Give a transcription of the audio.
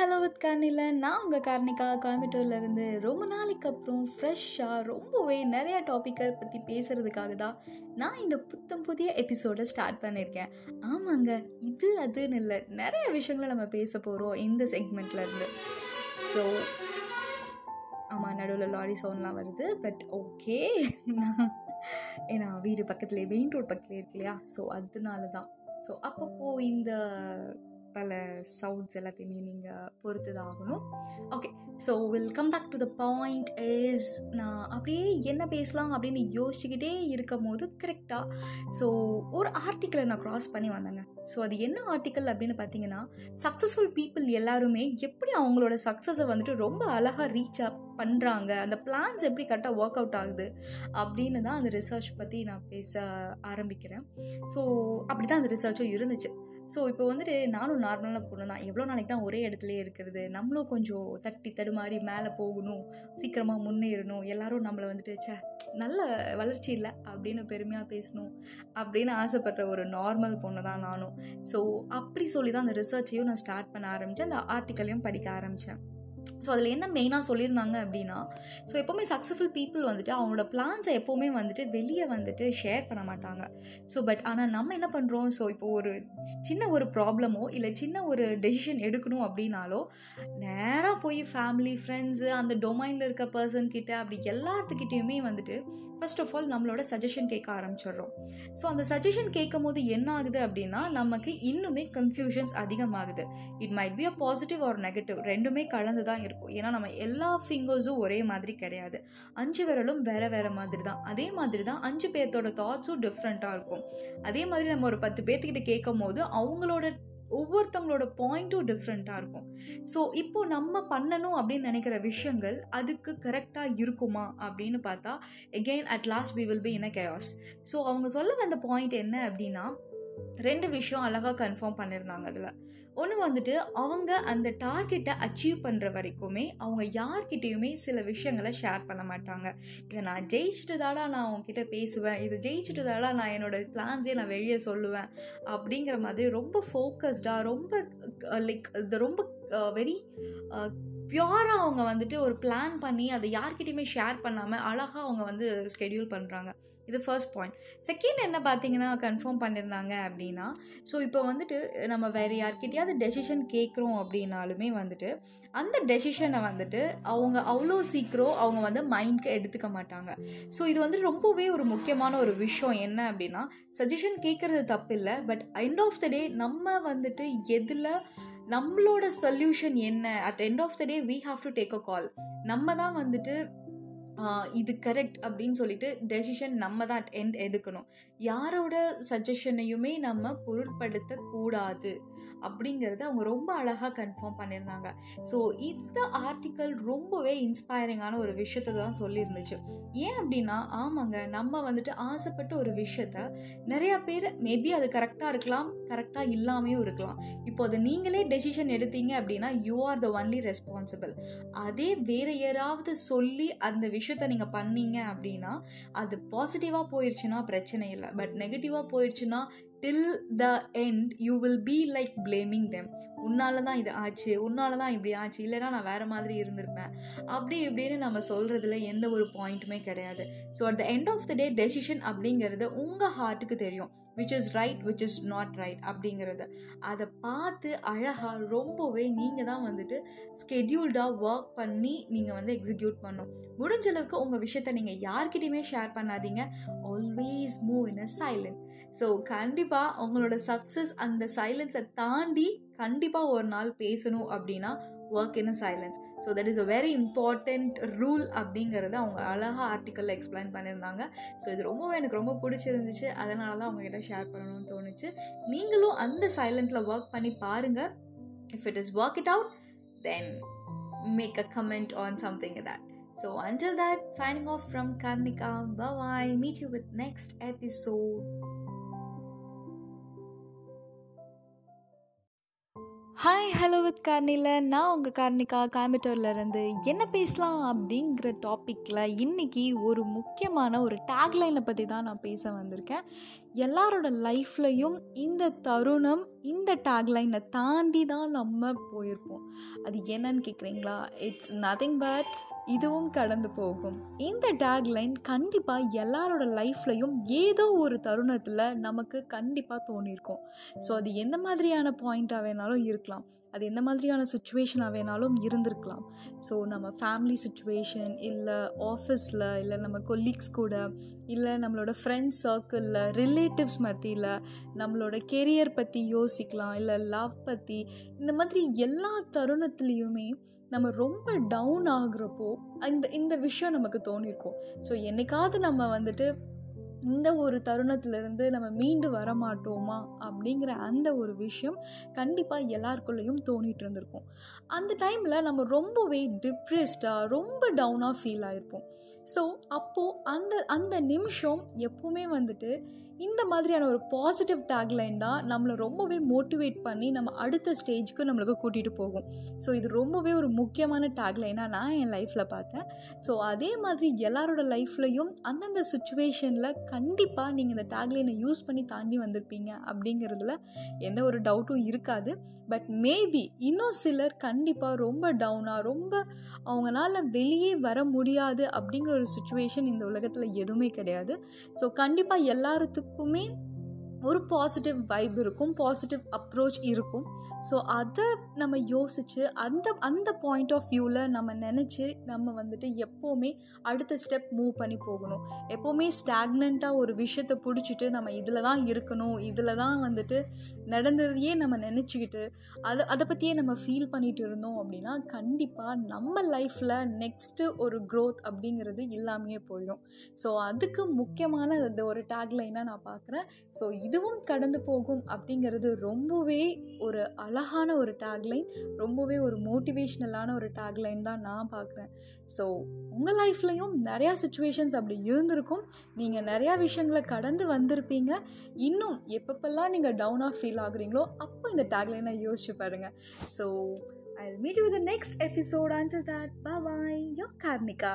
Hello with கார்னில நான் உங்கள் கார்னிகா. கோயம்புத்தூர்லேருந்து ரொம்ப நாளைக்கு அப்புறம் ஃப்ரெஷ்ஷாக ரொம்பவே நிறையா டாப்பிக்கை பற்றி பேசுகிறதுக்காக தான் நான் இந்த புத்தம் புதிய எபிசோடை ஸ்டார்ட் பண்ணியிருக்கேன் ஆமாங்க இது அதுன்னு இல்லை. நிறைய விஷயங்களை நம்ம பேச போகிறோம் இந்த செக்மெண்ட்லேருந்து ஸோ ஆமாம் நடுவில் லாரி சவுண்ட்லாம் வருது பட் ஓகே நான் ஏன்னா வீடு பக்கத்துலேயே மெயின் ரோட் பக்கத்துலேயே இருக்கு இல்லையா? ஸோ அதனால தான் ஸோ அப்பப்போ இந்த பல சவுண்ட்ஸ் எல்லாத்தையுமே நீங்கள் பொறுத்து தான் ஆகணும். Okay so will come back to the point is நான் அப்படியே என்ன பேசலாம் அப்படின்னு யோசிச்சுக்கிட்டே இருக்கும் போது கரெக்டாக ஸோ ஒரு ஆர்டிக்கலை நான் க்ராஸ் பண்ணி வந்தேங்க. ஸோ அது என்ன ஆர்டிக்கல் அப்படின்னு பார்த்தீங்கன்னா சக்ஸஸ்ஃபுல் பீப்புள் எல்லாருமே எப்படி அவங்களோட சக்ஸஸை வந்துட்டு ரொம்ப அழகாக ரீச் அப் பண்ணுறாங்க அந்த பிளான்ஸ் எப்படி கரெக்டாக ஒர்க் அவுட் ஆகுது அப்படின்னு தான் அந்த ரிசர்ச் பற்றி நான் பேச ஆரம்பிக்கிறேன். ஸோ அப்படி தான் அந்த ரிசர்ச்சும் இருந்துச்சு. ஸோ இப்போ வந்துட்டு நானும் நார்மலான பொண்ணு தான். எவ்வளோ நாளைக்கு தான் ஒரே இடத்துல இருக்கிறது? நம்மளும் கொஞ்சம் தட்டி தடுமாறி மேலே போகணும். சீக்கிரமாக முன்னேறணும். எல்லாரும் நம்மளை வந்துட்டு சே நல்ல வளர்ச்சி இல்லை அப்படின்னு பெருமையாக பேசணும் அப்படின்னு ஆசைப்படுற ஒரு நார்மல் பொண்ணு தான் நானும். ஸோ அப்படி சொல்லி தான் அந்த ரிசர்ச்சையும் நான் ஸ்டார்ட் பண்ண ஆரம்பித்தேன் அந்த ஆர்டிக்கலையும் படிக்க ஆரம்பித்தேன் ஸோ அதில் என்ன மெயினாக சொல்லியிருந்தாங்க அப்படின்னா ஸோ எப்போவுமே சக்ஸஸ்ஃபுல் பீப்புள் வந்துட்டு அவங்களோட பிளான்ஸை எப்போவுமே வந்துட்டு வெளியே வந்துட்டு ஷேர் பண்ண மாட்டாங்க. ஸோ பட் ஆனால் நம்ம என்ன பண்ணுறோம் ஸோ இப்போ ஒரு சின்ன ஒரு ப்ராப்ளமோ இல்லை சின்ன ஒரு டெசிஷன் எடுக்கணும் அப்படின்னாலோ நேராக போய் ஃபேமிலி ஃப்ரெண்ட்ஸு அந்த டொமைனில் இருக்க பர்சன் கிட்ட அப்படி எல்லாத்துக்கிட்டேயுமே வந்துட்டு ஃபர்ஸ்ட் ஆஃப் ஆல் நம்மளோட சஜஷன் கேட்க ஆரம்பிச்சிடுறோம். ஸோ அந்த சஜஷன் கேட்கும் போது என்ன ஆகுது அப்படின்னா நமக்கு இன்னுமே கன்ஃபியூஷன்ஸ் அதிகமாகுது. It might be a positive or negative ரெண்டுமே கலந்து தான் இருக்கும். ஏன்னா நம்ம எல்லா ஃபிங்கர்ஸும் ஒரே மாதிரி கிடையாது. அஞ்சு விரலும் வேற வேற மாதிரி தான். அதே மாதிரி தான் அஞ்சு பேர்த்தோட தாட்ஸும் டிஃப்ரெண்ட்டாக இருக்கும். அதே மாதிரி நம்ம ஒரு பத்து பேர்த்துக்கிட்ட கேட்கும் போது அவங்களோட ஒவ்வொருத்தவங்களோட பாயிண்ட்டும் டிஃப்ரெண்ட்டாக இருக்கும். ஸோ இப்போ நம்ம பண்ணணும் அப்படின்னு நினைக்கிற விஷயங்கள் அதுக்கு கரெக்டாக இருக்குமா அப்படின்னு பார்த்தா again at last we will be in a case so அவங்க சொல்ல வந்த பாயிண்ட் என்ன அப்படின்னா ரெண்டு விஷயம் அழகாக கன்ஃபார்ம் பண்ணியிருந்தாங்க அதில். ஒன்று வந்துட்டு அவங்க அந்த டார்கெட்டை அச்சீவ் பண்ணுற வரைக்குமே அவங்க யார்கிட்டேயுமே சில விஷயங்களை ஷேர் பண்ண மாட்டாங்க. இதை நான் ஜெயிச்சுட்டு தாடா நான் அவங்ககிட்ட பேசுவேன். இதை ஜெயிச்சுட்டு தாடா நான் என்னோடய பிளான்ஸே நான் வெளியே சொல்லுவேன். அப்படிங்கிற மாதிரி ரொம்ப ஃபோக்கஸ்டாக ரொம்ப லைக் இது ரொம்ப வெரி பியூராக அவங்க வந்துட்டு ஒரு பிளான் பண்ணி அதை யார்கிட்டையுமே ஷேர் பண்ணாமல் அழகாக அவங்க வந்து ஸ்கெடியூல் பண்ணுறாங்க இது ஃபர்ஸ்ட் பாயிண்ட் செகண்ட் என்ன பார்த்தீங்கன்னா கன்ஃபார்ம் பண்ணியிருந்தாங்க அப்படின்னா ஸோ இப்போ வந்துட்டு நம்ம வேறு யார்கிட்டயாவது டெசிஷன் கேட்குறோம் அப்படின்னாலுமே வந்துட்டு அந்த டெசிஷனை வந்துட்டு அவங்க அவ்வளோ சீக்கிரம் அவங்க வந்து மைண்ட்க்கு எடுத்துக்க மாட்டாங்க. ஸோ இது வந்து ரொம்பவே ஒரு முக்கியமான ஒரு விஷயம் என்ன அப்படின்னா சஜஷன் கேட்குறது தப்பு இல்லை but end of the day நம்ம வந்துட்டு எதில் நம்மளோட சொல்யூஷன் என்ன? At end of the day we have to take a call நம்ம தான் வந்துட்டு இது கரெக்ட் அப்படின்னு சொல்லிட்டு டெசிஷன் நம்ம தான் எண்ட் எடுக்கணும். யாரோட சஜஷனையுமே நம்ம பொருட்படுத்த கூடாது அப்படிங்கிறத அவங்க ரொம்ப அழகாக கன்ஃபார்ம் பண்ணியிருந்தாங்க. ஸோ இந்த ஆர்டிக்கல் ரொம்பவே இன்ஸ்பைரிங்கான ஒரு விஷயத்தை தான் சொல்லியிருந்துச்சு. ஏன் அப்படின்னா ஆமாங்க நம்ம வந்துட்டு ஆசைப்பட்ட ஒரு விஷயத்த நிறையா பேர் மேபி அது கரெக்டாக இருக்கலாம் கரெக்டாக இல்லாமையும் இருக்கலாம். இப்போ அது நீங்களே டெசிஷன் எடுத்தீங்க அப்படின்னா you are the only responsible அதே வேற யாராவது சொல்லி அந்த விஷயம் விஷயத்த நீங்கள் பண்ணீங்க அப்படின்னா அது பாசிட்டிவாக போயிடுச்சுன்னா பிரச்சனை இல்லை. பட் நெகட்டிவாக போயிடுச்சுன்னா till the end you will be like blaming them உன்னால தான் இது ஆச்சு உன்னால தான் இப்படி ஆச்சு இல்லைனா நான் வேறு மாதிரி இருந்திருப்பேன். அப்படி இப்படின்னு நம்ம சொல்கிறதுல எந்த ஒரு பாயிண்ட்டுமே கிடையாது. So at the end of the day decision அப்படிங்கிறது உங்கள் ஹார்ட்டுக்கு தெரியும். Which is right which is not right அப்படிங்கிறது. அதை பார்த்து அழகாக ரொம்பவே நீங்கள் தான் வந்துட்டு ஸ்கெடியூல்டாக ஒர்க் பண்ணி நீங்கள் வந்து எக்ஸிக்யூட் பண்ணும் முடிஞ்ச அளவுக்கு உங்கள் விஷயத்த நீங்கள் யார்கிட்டையுமே ஷேர் பண்ணாதீங்க. Always move in a silent so கண்டிப்பாக உங்களோட சக்ஸஸ் அந்த சைலன்ஸை தாண்டி கண்டிப்பாக ஒரு நாள் பேசணும் அப்படின்னா work in a silence so that is a very important rule அப்படிங்கிறத அவங்க அழகாக ஆர்டிக்கலில் எக்ஸ்பிளைன் பண்ணியிருந்தாங்க ஸோ இது ரொம்பவே எனக்கு ரொம்ப பிடிச்சிருந்துச்சு அதனால தான் அவங்ககிட்ட ஷேர் பண்ணணும்னு தோணுச்சு நீங்களும் அந்த சைலண்ட்டில் ஒர்க் பண்ணி பாருங்கள் if it is work it out then make a comment on something that So until that, signing off from Karnika. Bye bye. Meet you with next episode. Hi hello with கார்னியில் நான் உங்கள் கார்னிகா கோயம்புத்தூர்லேருந்து என்ன பேசலாம் அப்படிங்கிற டாப்பிக்கில் இன்றைக்கி ஒரு முக்கியமான ஒரு டேக்லைனை பற்றி தான் நான் பேச வந்திருக்கேன். எல்லாரோட லைஃப்லையும் இந்த தருணம் இந்த டேக்லைனை தாண்டி தான் நம்ம போயிருப்போம். அது என்னன்னு கேட்குறீங்களா இட்ஸ் நதிங் பட் இதுவும் கடந்து போகும். இந்த டேக்லைன் கண்டிப்பாக எல்லாரோட லைஃப்லையும் ஏதோ ஒரு தருணத்தில் நமக்கு கண்டிப்பாக தோணியிருக்கும் ஸோ அது எந்த மாதிரியான பாயிண்ட்டாக வேணாலும் இருக்கலாம். அது எந்த மாதிரியான சுச்சுவேஷனாக வேணாலும் இருந்திருக்கலாம். ஸோ நம்ம ஃபேமிலி சுச்சுவேஷன் இல்லை ஆஃபீஸில் இல்லை நம்ம கொலீக்ஸ் கூட இல்லை நம்மளோட ஃப்ரெண்ட்ஸ் சர்க்கிளில் ரிலேட்டிவ்ஸ் மத்தியில் நம்மளோட கெரியர் பற்றி யோசிக்கலாம் இல்லை லவ் பற்றி இந்த மாதிரி எல்லா தருணத்துலேயுமே நம்ம ரொம்ப டவுன் ஆகுறப்போ இந்த இந்த விஷயம் நமக்கு தோணிருக்கும். ஸோ என்னைக்காவது நம்ம வந்துட்டு இந்த ஒரு தருணத்திலிருந்து நம்ம மீண்டு வர மாட்டோமா அப்படிங்கிற அந்த ஒரு விஷயம் கண்டிப்பாக எல்லாருக்குள்ளேயும் தோணிகிட்டு இருந்திருக்கும். அந்த டைமில் நம்ம ரொம்பவே டிப்ரெஸ்டாக ரொம்ப டவுனாக ஃபீல் ஆகிருப்போம் ஸோ அப்போது அந்த அந்த நிமிஷம் எப்போவுமே வந்துட்டு இந்த மாதிரியான ஒரு பாசிட்டிவ் டேக்லைன் தான் நம்மளை ரொம்பவே மோட்டிவேட் பண்ணி நம்ம அடுத்த ஸ்டேஜ்க்கு நம்மளுக்கு கூட்டிகிட்டு போகும். ஸோ இது ரொம்பவே ஒரு முக்கியமான டேக்லைனாக நான் என் லைஃப்பில் பார்த்தேன். ஸோ அதே மாதிரி எல்லாரோட லைஃப்லையும் அந்தந்த சுச்சுவேஷனில் கண்டிப்பாக நீங்கள் இந்த டேக்லைனை யூஸ் பண்ணி தாண்டி வந்திருப்பீங்க அப்படிங்கிறதுல எந்த ஒரு டவுட்டும் இருக்காது. பட் மேபி இன்னும் சிலர் கண்டிப்பாக ரொம்ப டவுனாக ரொம்ப அவங்களால வெளியே வர முடியாது அப்படிங்கிற ஒரு சுச்சுவேஷன் இந்த உலகத்தில் எதுவுமே கிடையாது. ஸோ கண்டிப்பாக எல்லாத்துக்குமே Who mean? ஒரு பாசிட்டிவ் வைப் இருக்கும் பாசிட்டிவ் அப்ரோச் இருக்கும். ஸோ அதை நம்ம யோசித்து அந்த அந்த பாயிண்ட் ஆஃப் வியூவில் நம்ம நினச்சி நம்ம வந்துட்டு எப்போவுமே அடுத்த ஸ்டெப் மூவ் பண்ணி போகணும். எப்போவுமே ஸ்டாக்னண்ட்டாக ஒரு விஷயத்தை பிடிச்சிட்டு நம்ம இதில் தான் இருக்கணும் இதில் தான் வந்துட்டு நடந்ததையே நம்ம நினச்சிக்கிட்டு அதை அதை பற்றியே நம்ம ஃபீல் பண்ணிகிட்டு இருந்தோம் அப்படின்னா கண்டிப்பாக நம்ம லைஃப்பில் நெக்ஸ்ட்டு ஒரு க்ரோத் அப்படிங்கிறது இல்லாமையே போயிடும். ஸோ அதுக்கு முக்கியமான அந்த ஒரு டேக்லைனாக நான் பார்க்குறேன் ஸோ இதுவும் கடந்து போகும் அப்படிங்கிறது ரொம்பவே ஒரு அழகான ஒரு டேக்லைன் ரொம்பவே ஒரு மோட்டிவேஷ்னலான ஒரு டேக்லைன் தான் நான் பார்க்குறேன். ஸோ உங்கள் லைஃப்லையும் நிறையா சுச்சுவேஷன்ஸ் அப்படி இருந்திருக்கும். நீங்கள் நிறையா விஷயங்களை கடந்து வந்திருப்பீங்க. இன்னும் எப்பப்பெல்லாம் நீங்கள் டவுனாக ஃபீல் ஆகுறீங்களோ அப்போ இந்த டேக்லைனை யோசிச்சு பாருங்கள் so I meet with the next episode until that bye yo Karnika